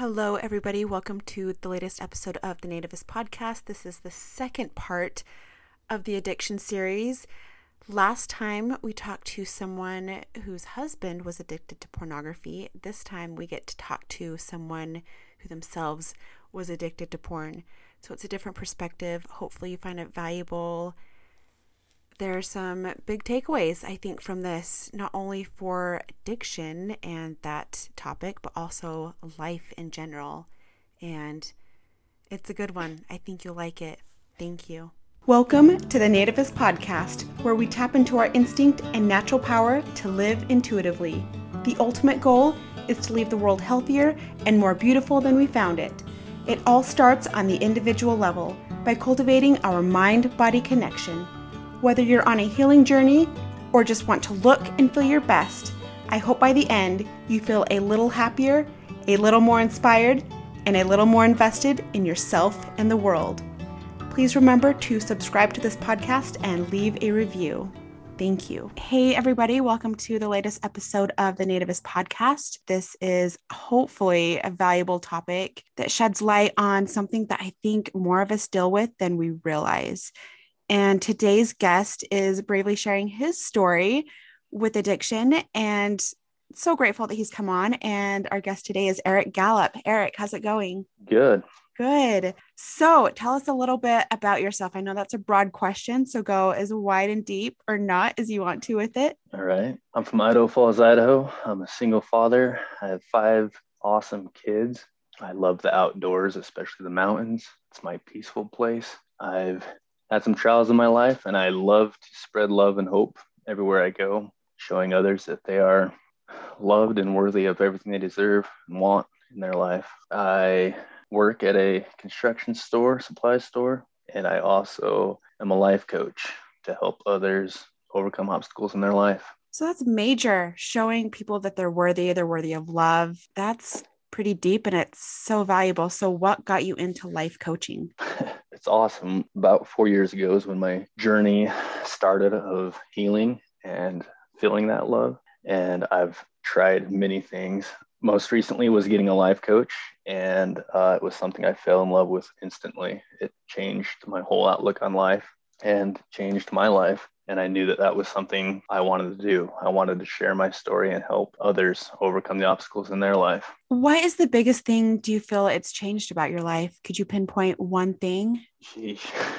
Hello, everybody. Welcome to the latest episode of the Nativist Podcast. This is the second part of the addiction series. Last time we talked to someone whose husband was addicted to pornography. This time we get to talk to someone who themselves was addicted to porn. So it's a different perspective. Hopefully, you find it valuable. There are some big takeaways, I think, from this, not only for addiction and that topic, but also life in general. And it's a good one. I think you'll like it. Thank you. Welcome to the Nativist Podcast, where we tap into our instinct and natural power to live intuitively. The ultimate goal is to leave the world healthier and more beautiful than we found it. It all starts on the individual level by cultivating our mind body connection. Whether you're on a healing journey or just want to look and feel your best, I hope by the end you feel a little happier, a little more inspired, and a little more invested in yourself and the world. Please remember to subscribe to this podcast and leave a review. Thank you. Hey, everybody. Welcome to the latest episode of the Nativist podcast. This is hopefully a valuable topic that sheds light on something that I think more of us deal with than we realize. And today's guest is bravely sharing his story with addiction. And so grateful that he's come on. And our guest today is Eric Gallup. Eric, how's it going? Good. Good. So tell us a little bit about yourself. I know that's a broad question, so go as wide and deep or not as you want to with it. All right. I'm from Idaho Falls, Idaho. I'm a single father. I have five awesome kids. I love the outdoors, especially the mountains. It's my peaceful place. I've had some trials in my life, and I love to spread love and hope everywhere I go, showing others that they are loved and worthy of everything they deserve and want in their life. I work at a construction store, supply store, and I also am a life coach to help others overcome obstacles in their life. So that's major, showing people that they're worthy, they're worthy of love. That's pretty deep and it's so valuable. So, what got you into life coaching? it's awesome. About four years ago is when my journey started of healing and feeling that love. And I've tried many things most recently was getting a life coach and uh, it was something i fell in love with instantly it changed my whole outlook on life and changed my life and i knew that that was something i wanted to do. I wanted to share my story and help others overcome the obstacles in their life. What is the biggest thing do you feel it's changed about your life? Could you pinpoint one thing?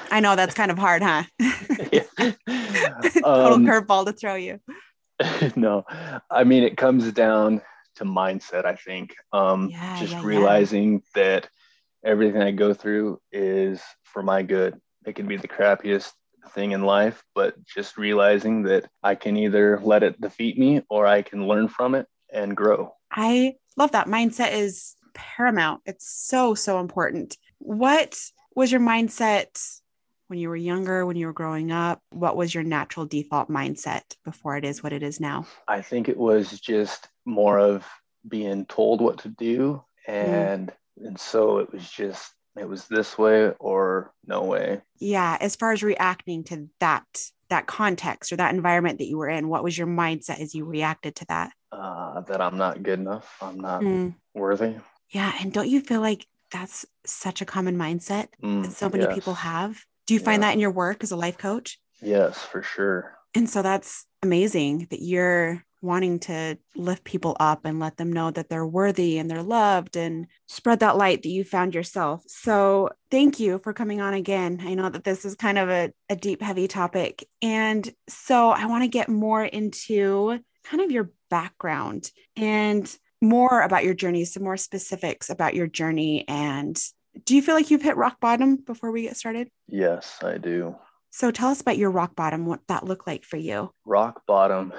I know that's kind of hard huh? Total um, curveball to throw you. No. I mean it comes down to mindset i think. Um, yeah, just yeah, realizing yeah. that everything i go through is for my good. It can be the crappiest thing in life but just realizing that i can either let it defeat me or i can learn from it and grow i love that mindset is paramount it's so so important what was your mindset when you were younger, when you were growing up? What was your natural default mindset before it is what it is now? I think it was just more of being told what to do. And, mm. and so it was just, it was this way or no way. Yeah. As far as reacting to that, that context or that environment that you were in, what was your mindset as you reacted to that? Uh, that I'm not good enough. I'm not mm. worthy. Yeah. And don't you feel like that's such a common mindset mm, that so many yes. people have? Do you find yeah. that in your work as a life coach? Yes, for sure. And so that's amazing that you're wanting to lift people up and let them know that they're worthy and they're loved and spread that light that you found yourself. So, thank you for coming on again. I know that this is kind of a, a deep, heavy topic. And so, I want to get more into kind of your background and more about your journey, some more specifics about your journey and do you feel like you've hit rock bottom before we get started? Yes, I do. So tell us about your rock bottom, what that looked like for you. Rock bottom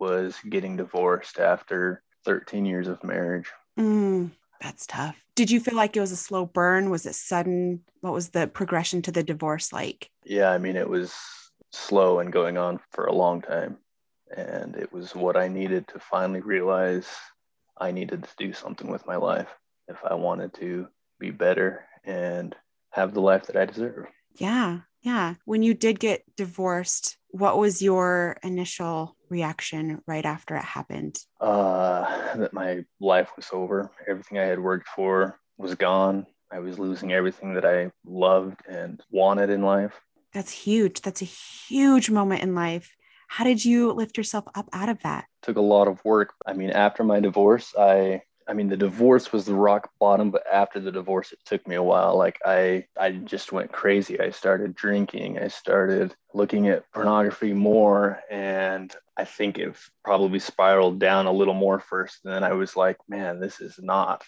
was getting divorced after 13 years of marriage. Mm, that's tough. Did you feel like it was a slow burn? Was it sudden? What was the progression to the divorce like? Yeah, I mean, it was slow and going on for a long time. And it was what I needed to finally realize I needed to do something with my life if I wanted to be better and have the life that I deserve. Yeah. Yeah. When you did get divorced, what was your initial reaction right after it happened? Uh, that my life was over. Everything I had worked for was gone. I was losing everything that I loved and wanted in life. That's huge. That's a huge moment in life. How did you lift yourself up out of that? Took a lot of work. I mean, after my divorce, I I mean, the divorce was the rock bottom, but after the divorce, it took me a while. Like I, I just went crazy. I started drinking. I started looking at pornography more, and I think it probably spiraled down a little more first. And then I was like, man, this is not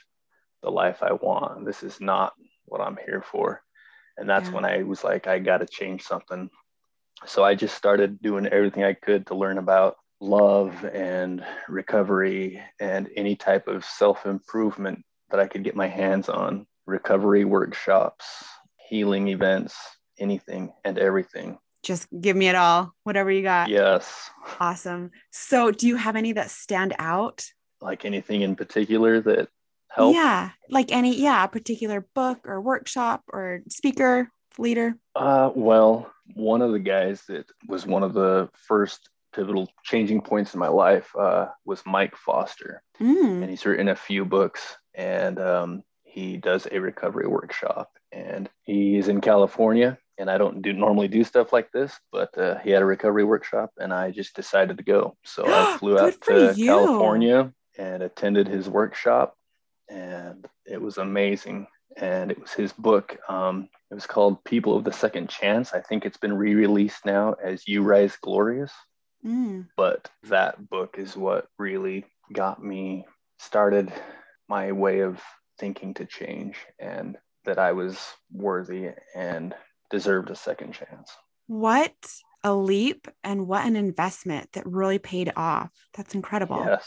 the life I want. This is not what I'm here for. And that's yeah. when I was like, I got to change something. So I just started doing everything I could to learn about love and recovery and any type of self improvement that I could get my hands on recovery workshops, healing events, anything and everything. Just give me it all, whatever you got. Yes. Awesome. So, do you have any that stand out? Like anything in particular that helped? Yeah. Like any, yeah, a particular book or workshop or speaker, leader? Uh, well, one of the guys that was one of the first pivotal changing points in my life uh, was Mike Foster, mm. and he's written a few books, and um, he does a recovery workshop, and he's in California. And I don't do normally do stuff like this, but uh, he had a recovery workshop, and I just decided to go. So I flew out to you. California and attended his workshop, and it was amazing. And it was his book. Um, it was called People of the Second Chance. I think it's been re-released now as You Rise Glorious. Mm. But that book is what really got me started my way of thinking to change and that I was worthy and deserved a second chance. What a leap and what an investment that really paid off. That's incredible. Yes.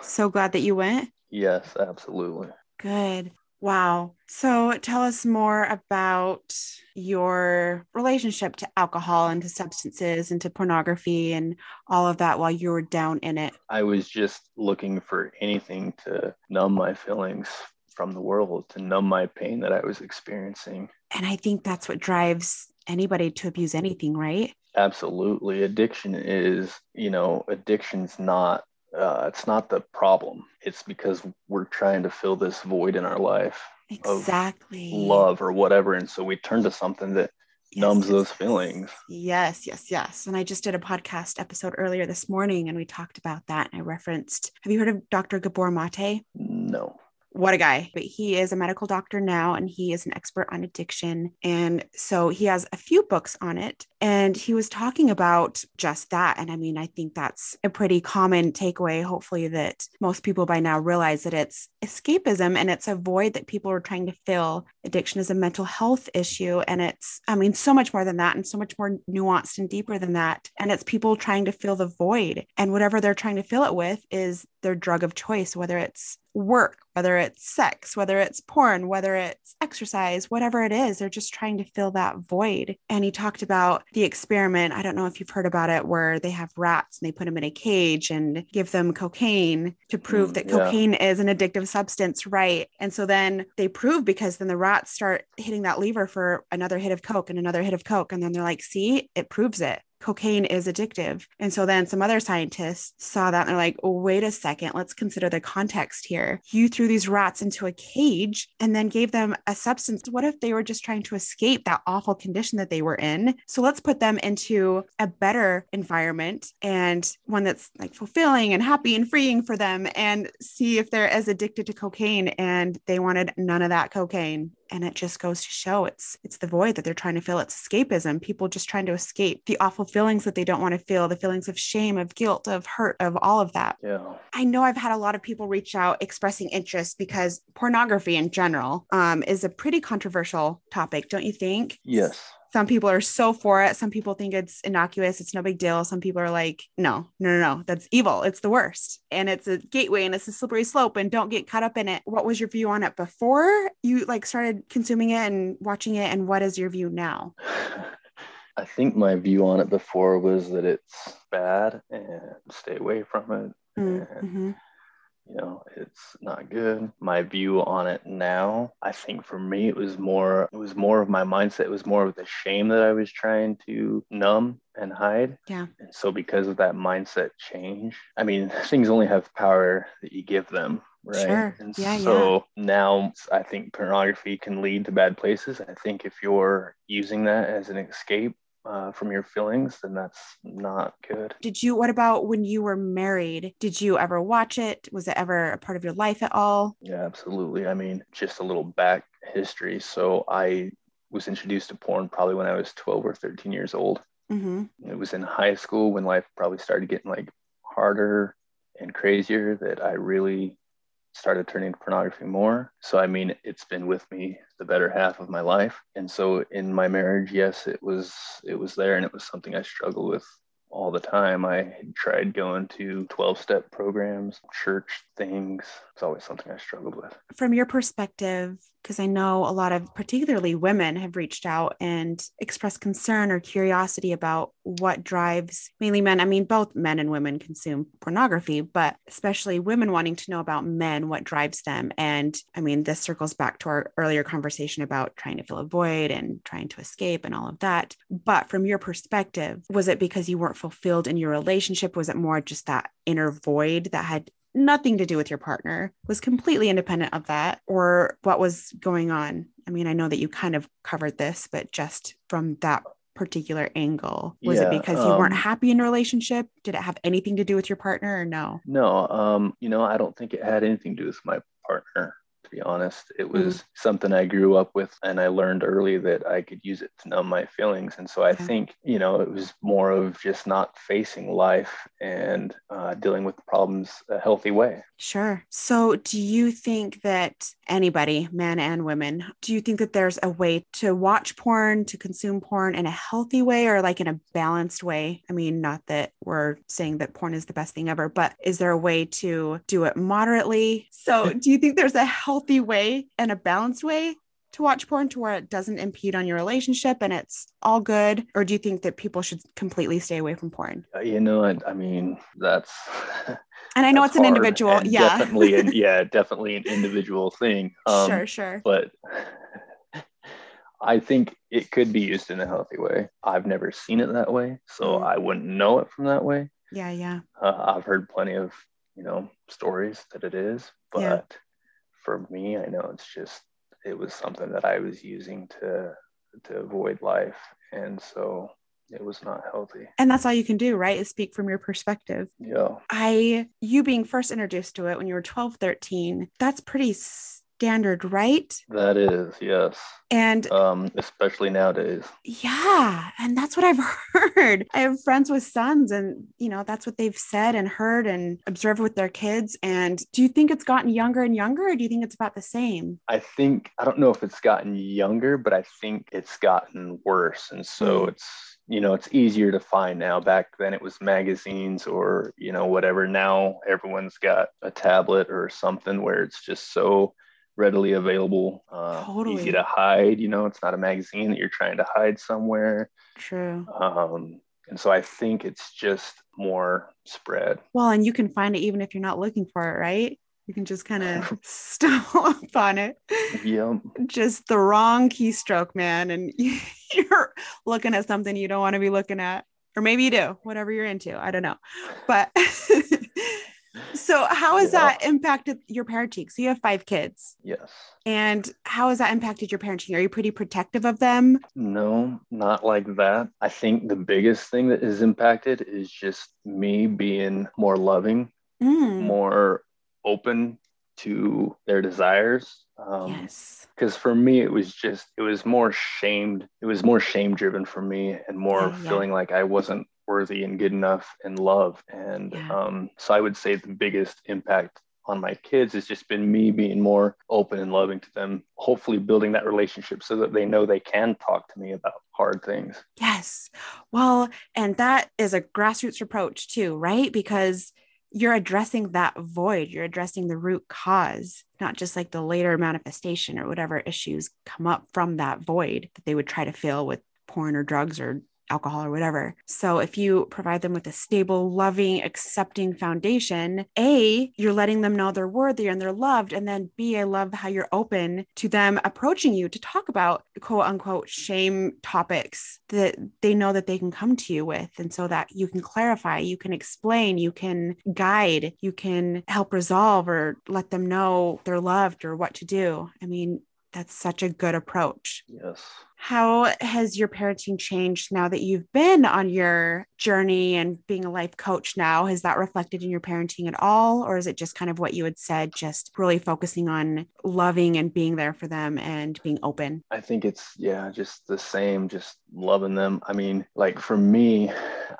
So glad that you went. Yes, absolutely. Good. Wow. So tell us more about your relationship to alcohol and to substances and to pornography and all of that while you were down in it. I was just looking for anything to numb my feelings from the world, to numb my pain that I was experiencing. And I think that's what drives anybody to abuse anything, right? Absolutely. Addiction is, you know, addiction's not uh, it's not the problem. It's because we're trying to fill this void in our life exactly love or whatever, and so we turn to something that yes, numbs yes, those feelings. Yes, yes, yes. And I just did a podcast episode earlier this morning, and we talked about that. And I referenced. Have you heard of Dr. Gabor Mate? No what a guy. But he is a medical doctor now and he is an expert on addiction. And so he has a few books on it. And he was talking about just that. And I mean, I think that's a pretty common takeaway. Hopefully, that most people by now realize that it's escapism and it's a void that people are trying to fill. Addiction is a mental health issue. And it's, I mean, so much more than that and so much more nuanced and deeper than that. And it's people trying to fill the void. And whatever they're trying to fill it with is their drug of choice, whether it's work, whether it's sex, whether it's porn, whether it's exercise, whatever it is, they're just trying to fill that void. And he talked about the experiment. I don't know if you've heard about it, where they have rats and they put them in a cage and give them cocaine to prove mm, that yeah. cocaine is an addictive substance, right? And so then they prove because then the rats start hitting that lever for another hit of Coke and another hit of Coke. And then they're like, see, it proves it cocaine is addictive. And so then some other scientists saw that and they're like, oh, wait a second, let's consider the context here. You threw these rats into a cage and then gave them a substance. What if they were just trying to escape that awful condition that they were in? So let's put them into a better environment and one that's like fulfilling and happy and freeing for them and see if they're as addicted to cocaine. And they wanted none of that cocaine and it just goes to show it's it's the void that they're trying to fill. It's escapism people just trying to escape the awful feelings that they don't want to feel the feelings of shame of guilt of hurt of all of that. Yeah. I know i've had a lot of people reach out expressing interest because pornography in general um, is a pretty controversial topic don't you think? Yes some people are so for it. Some people think it's innocuous. It's no big deal. Some people are like, no, no, no, no, that's evil. It's the worst. And it's a gateway and it's a slippery slope and don't get caught up in it. What was your view on it before you like started consuming it and watching it? And what is your view now? I think my view on it before was that it's bad and stay away from it. Mm, mm-hmm. You know it's not good. My view on it now i think for me it was more it was more of my mindset. It was more of the shame that i was trying to numb and hide. Yeah. And so because of that mindset change i mean things only have power that you give them right? Sure. and Yeah, so now i think pornography can lead to bad places. I think if you're using that as an escape uh, from your feelings then that's not good Did you, what about when you were married? Did you ever watch it? Was it ever a part of your life at all? Yeah, absolutely. I mean, just a little back history. So I was introduced to porn probably when I was 12 or 13 years old. hmm It was in high school when life probably started getting like harder and crazier that I really started turning to pornography more. So I mean, it's been with me the better half of my life. And so in my marriage, yes, it was it was there and it was something I struggled with all the time. I tried going to 12 step programs, church things. It's always something I struggled with. From your perspective, because I know a lot of particularly women have reached out and expressed concern or curiosity about what drives mainly men. I mean, both men and women consume pornography, but especially women wanting to know about men, what drives them. And I mean, this circles back to our earlier conversation about trying to fill a void and trying to escape and all of that. But from your perspective, was it because you weren't fulfilled in your relationship? Was it more just that inner void that had nothing to do with your partner, was completely independent of that, or what was going on? I mean, I know that you kind of covered this, but just from that particular angle, was Yeah, it because you weren't um, happy in a relationship? Did it have anything to do with your partner or no? No, um, you know, I don't think it had anything to do with my partner, be honest. It was something I grew up with and I learned early that I could use it to numb my feelings. And so I Okay. think, you know, it was more of just not facing life and uh, dealing with problems a healthy way. Sure. So, do you think that anybody, men and women, do you think that there's a way to watch porn, to consume porn in a healthy way or like in a balanced way? I mean, not that we're saying that porn is the best thing ever, but is there a way to do it moderately? So, do you think there's a healthy way and a balanced way? To watch porn to where it doesn't impede on your relationship and it's all good? Or do you think that people should completely stay away from porn? Uh, you know, I, I mean, that's. And I know it's an individual. Yeah. Definitely, an, yeah, definitely an individual thing. Um, sure, sure. but I think it could be used in a healthy way. I've never seen it that way, so Mm. I wouldn't know it from that way. Yeah, yeah. Uh, I've heard plenty of you know stories that it is, but Yeah. for me, I know it's just it was something that I was using to to avoid life, and so it was not healthy. And that's all you can do, right? Is speak from your perspective. Yeah, I, you being first introduced to it when you were 12, 13, that's pretty standard, right? that is yes. And Um, especially nowadays. yeah, and that's what I've heard. I have friends with sons, and you know, that's what they've said and heard and observed with their kids. And do you think it's gotten younger and younger, or do you think it's about the same? I think I don't know if it's gotten younger, but I think it's gotten worse. And so Mm. it's you know it's easier to find now. Back then it was magazines or you know whatever. Now everyone's got a tablet or something where it's just so readily available, uh, Totally. easy to hide. You know, it's not a magazine that you're trying to hide somewhere. True. Um, and so I think it's just more spread. Well, and you can find it even if you're not looking for it, right? You can just kind of stumble upon it. Yep. just the wrong keystroke, man. And you're looking at something you don't want to be looking at. Or maybe you do, whatever you're into. I don't know. But so, how has Yeah. that impacted your parenting? So, you have five kids. Yes. And how has that impacted your parenting? Are you pretty protective of them? No, not like that. I think the biggest thing that is impacted is just me being more loving, Mm, more open to their desires. Um, yes. Because for me, it was just, it was more shamed. It was more shame driven for me and more Yeah, yeah. feeling like I wasn't worthy and good enough and love. And Yeah. um, so I would say the biggest impact on my kids has just been me being more open and loving to them, hopefully building that relationship so that they know they can talk to me about hard things. Yes. Well, and that is a grassroots approach too, right? Because you're addressing that void, you're addressing the root cause, not just like the later manifestation or whatever issues come up from that void that they would try to fill with porn or drugs or alcohol or whatever. So if you provide them with a stable, loving, accepting foundation, A, you're letting them know they're worthy and they're loved. And then B, I love how you're open to them approaching you to talk about quote unquote shame topics that they know that they can come to you with. And so that you can clarify, you can explain, you can guide, you can help resolve or let them know they're loved or what to do. I mean, that's such a good approach. Yes. How has your parenting changed now that you've been on your journey and being a life coach now? Has that reflected in your parenting at all? Or is it just kind of what you had said, just really focusing on loving and being there for them and being open? I think it's, yeah, just the same, just loving them. I mean, like for me,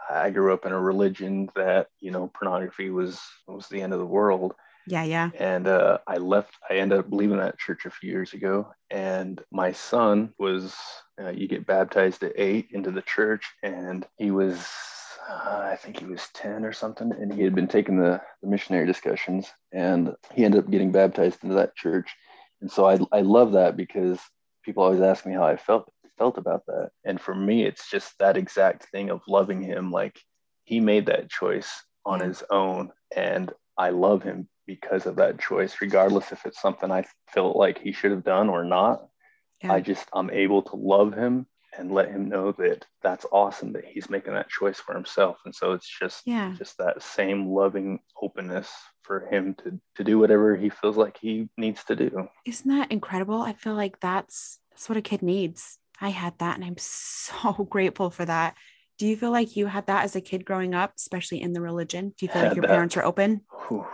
I grew up in a religion that, you know, pornography was was the end of the world yeah, yeah. And uh, I left, I ended up leaving that church a few years ago. And my son was, uh, you get baptized at eight into the church, and he was, uh, I think he was 10 or something. And he had been taking the, the missionary discussions, and he ended up getting baptized into that church. And so I, I love that because people always ask me how I felt felt about that. And for me, it's just that exact thing of loving him. Like he made that choice on his own and I love him because of that choice, regardless if it's something I felt like he should have done or not. Yeah. I just, I'm able to love him and let him know that that's awesome that he's making that choice for himself. And so it's just, yeah. just that same loving openness for him to, to do whatever he feels like he needs to do. Isn't that incredible? I feel like that's, that's what a kid needs. I had that and I'm so grateful for that. Do you feel like you had that as a kid growing up, especially in the religion? Do you feel like your that. parents were open? or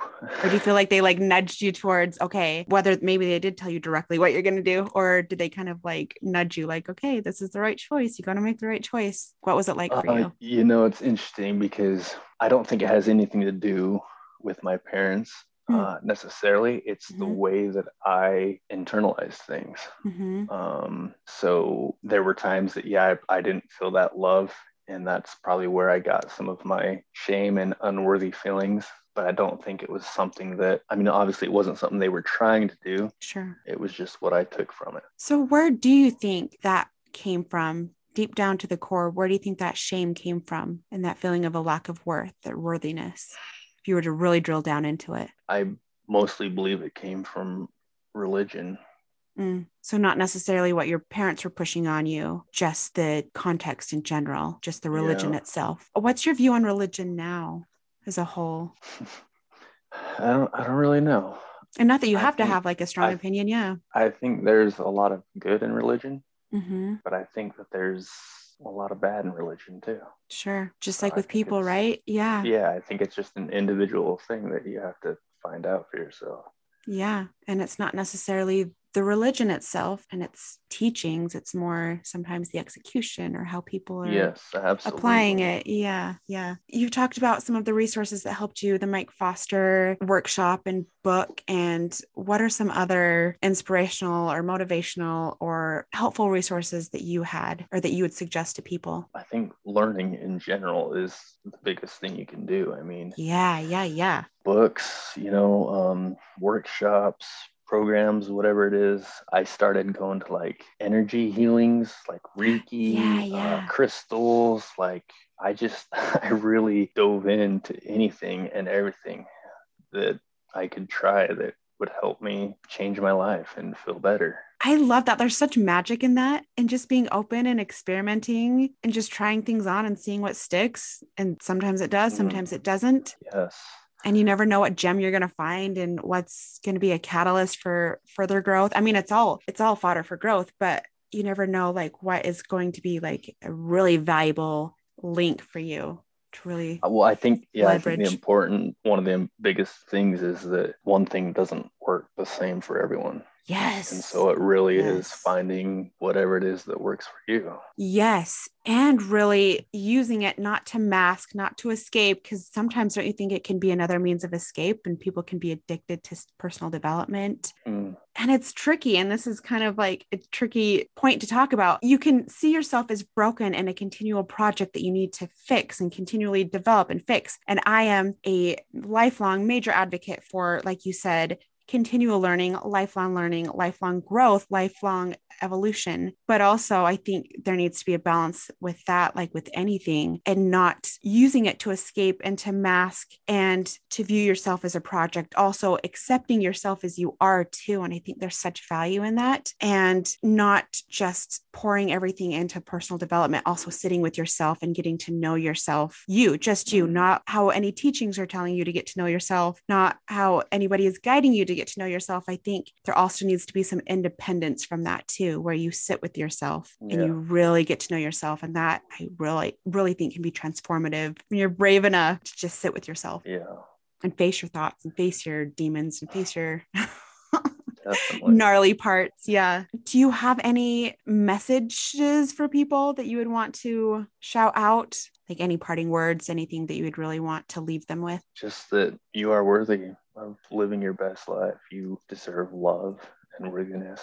do you feel like they like nudged you towards, okay, whether maybe they did tell you directly what you're going to do, or did they kind of like nudge you, like, okay, this is the right choice. You got to make the right choice. What was it like for uh, you? You know, it's interesting because I don't think it has anything to do with my parents. Hmm. Uh, necessarily. It's mm-hmm. the way that I internalize things. Mm-hmm. Um, so there were times that, yeah, I, I, didn't feel that love and that's probably where I got some of my shame and unworthy feelings. But I don't think it was something that, I mean, obviously it wasn't something they were trying to do. Sure. It was just what I took from it. So, where do you think that came from? Deep down to the core, where do you think that shame came from and that feeling of a lack of worth or worthiness? If you were to really drill down into it, I mostly believe it came from religion Mm. So, not necessarily what your parents were pushing on you, just the context in general, just the religion yeah. itself. What's your view on religion now as a whole? I don't, I don't really know. And not that you have think, to have like a strong I, opinion. Yeah. I think there's a lot of good in religion, mm-hmm. but I think that there's a lot of bad in religion too. Sure. Just so like with people, right? Yeah. Yeah. I think it's just an individual thing that you have to find out for yourself. Yeah. And it's not necessarily the religion itself and its teachings it's more sometimes the execution or how people are yes, absolutely. applying it. Yeah yeah. You talked about some of the resources that helped you the mike foster workshop and book and what are some other inspirational or motivational or helpful resources that you had or that you would suggest to people? I think learning in general is the biggest thing you can do. I mean yeah yeah yeah. Books you know um, workshops programs, whatever it is, I started going to like energy healings, like Reiki, yeah, yeah. Uh, crystals. Like I just, I really dove into anything and everything that I could try that would help me change my life and feel better. I love that. There's such magic in that and just being open and experimenting and just trying things on and seeing what sticks. And sometimes it does, mm-hmm. sometimes mm. it doesn't. Yes and you never know what gem you're going to find and what's going to be a catalyst for further growth i mean it's all it's all fodder for growth but you never know like what is going to be like a really valuable link for you to really uh, well i think yeah leverage. i think the important one of the biggest things is that one thing doesn't work the same for everyone Yes. And so it really yes. is finding whatever it is that works for you. Yes. And really using it not to mask, not to escape, because sometimes don't you think it can be another means of escape and people can be addicted to personal development? Mm. And it's tricky. And this is kind of like a tricky point to talk about. You can see yourself as broken and a continual project that you need to fix and continually develop and fix. And I am a lifelong major advocate for, like you said, continual learning, lifelong learning, lifelong growth, lifelong evolution. But also, I think there needs to be a balance with that, like with anything, and not using it to escape and to mask and to view yourself as a project. Also, accepting yourself as you are too. And I think there's such value in that. And not just pouring everything into personal development, also sitting with yourself and getting to know yourself, you, just you, mm-hmm. not how any teachings are telling you to get to know yourself, not how anybody is guiding you to get to know yourself. I think there also needs to be some independence from that too, where you sit with yourself yeah. and you really get to know yourself. And that I really, really think can be transformative when you're brave enough to just sit with yourself. Yeah. And face your thoughts and face your demons and face your gnarly parts. Yeah. Do you have any messages for people that you would want to shout out? Like any parting words, anything that you would really want to leave them with? Just that you are worthy of living your best life. You deserve love and worthiness.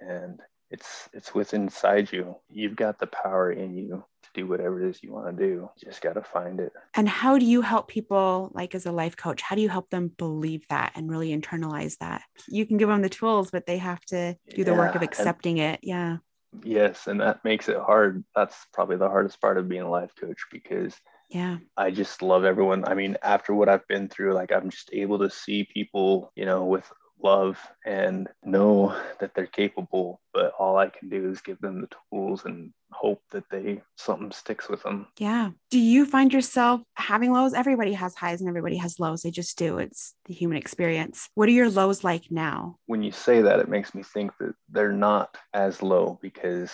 And it's it's within inside you. You've got the power in you to do whatever it is you want to do. You just got to find it. And how do you help people like as a life coach? How do you help them believe that and really internalize that? You can give them the tools, but they have to do the work of accepting it. Yeah. Yes, and that makes it hard. That's probably the hardest part of being a life coach because yeah i just love everyone i mean after what i've been through like i'm just able to see people you know with love and know that they're capable but all i can do is give them the tools and hope that they something sticks with them yeah. Do you find yourself having lows? Everybody has highs and everybody has lows. They just do. It's the human experience. What are your lows like now? When you say that it makes me think that they're not as low because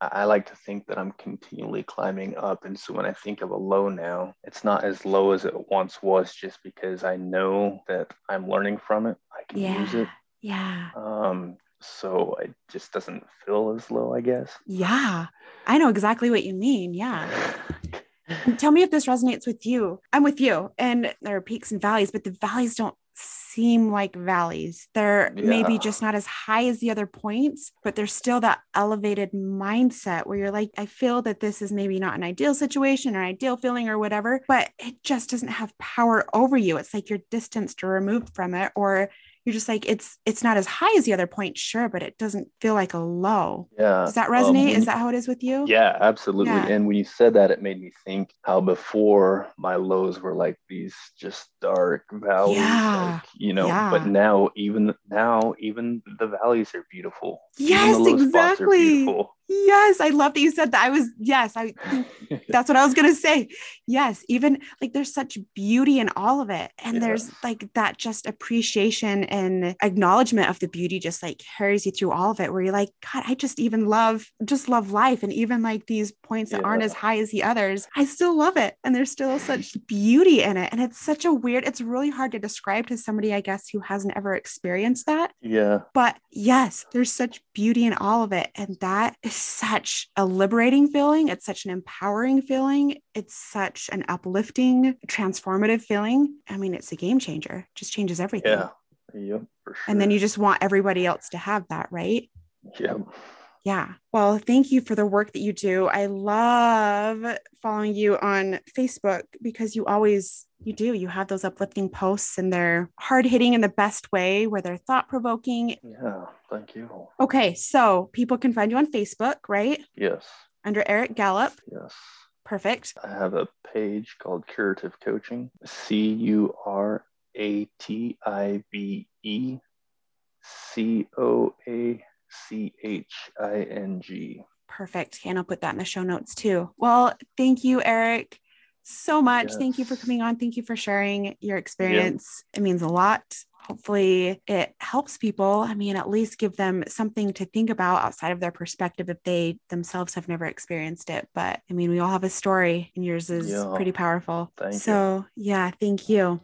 I like to think that I'm continually climbing up. And so when I think of a low now, it's not as low as it once was just because I know that I'm learning from it. I can yeah. use it. Yeah. Um, so it just doesn't feel as low, I guess. Yeah. I know exactly what you mean. Yeah. Tell me if this resonates with you. I'm with you. And there are peaks and valleys, but the valleys don't seem like valleys. They're yeah. maybe just not as high as the other points, but there's still that elevated mindset where you're like, I feel that this is maybe not an ideal situation or ideal feeling or whatever, but it just doesn't have power over you. It's like you're distanced or removed from it, or you're just like it's it's not as high as the other point sure but it doesn't feel like a low yeah does that resonate um, is that how it is with you yeah absolutely yeah. and when you said that it made me think how before my lows were like these just dark valleys yeah. like, you know yeah. but now even now even the valleys are beautiful yes exactly Yes, I love that you said that. I was, yes, I that's what I was gonna say. Yes, even like there's such beauty in all of it. And yeah. there's like that just appreciation and acknowledgement of the beauty just like carries you through all of it, where you're like, God, I just even love, just love life. And even like these points that yeah. aren't as high as the others, I still love it. And there's still such beauty in it. And it's such a weird, it's really hard to describe to somebody, I guess, who hasn't ever experienced that. Yeah. But yes, there's such beauty in all of it. And that is such a liberating feeling. It's such an empowering feeling. It's such an uplifting, transformative feeling. I mean, it's a game changer, it just changes everything. Yeah. Yep. Sure. And then you just want everybody else to have that, right? Yep. Yeah. Well, thank you for the work that you do. I love following you on Facebook because you always you do. You have those uplifting posts and they're hard hitting in the best way where they're thought provoking. Yeah, thank you. Okay, so people can find you on Facebook, right? Yes. Under Eric Gallup. Yes. Perfect. I have a page called Curative Coaching. C U R A T I V E C O A C H I N G. Perfect. And I'll put that in the show notes too. Well, thank you, Eric, so much. Yes. Thank you for coming on. Thank you for sharing your experience. It means a lot. Hopefully, it helps people. I mean, at least give them something to think about outside of their perspective if they themselves have never experienced it. But I mean, we all have a story, and yours is yeah. pretty powerful. Thank so, you. yeah, thank you.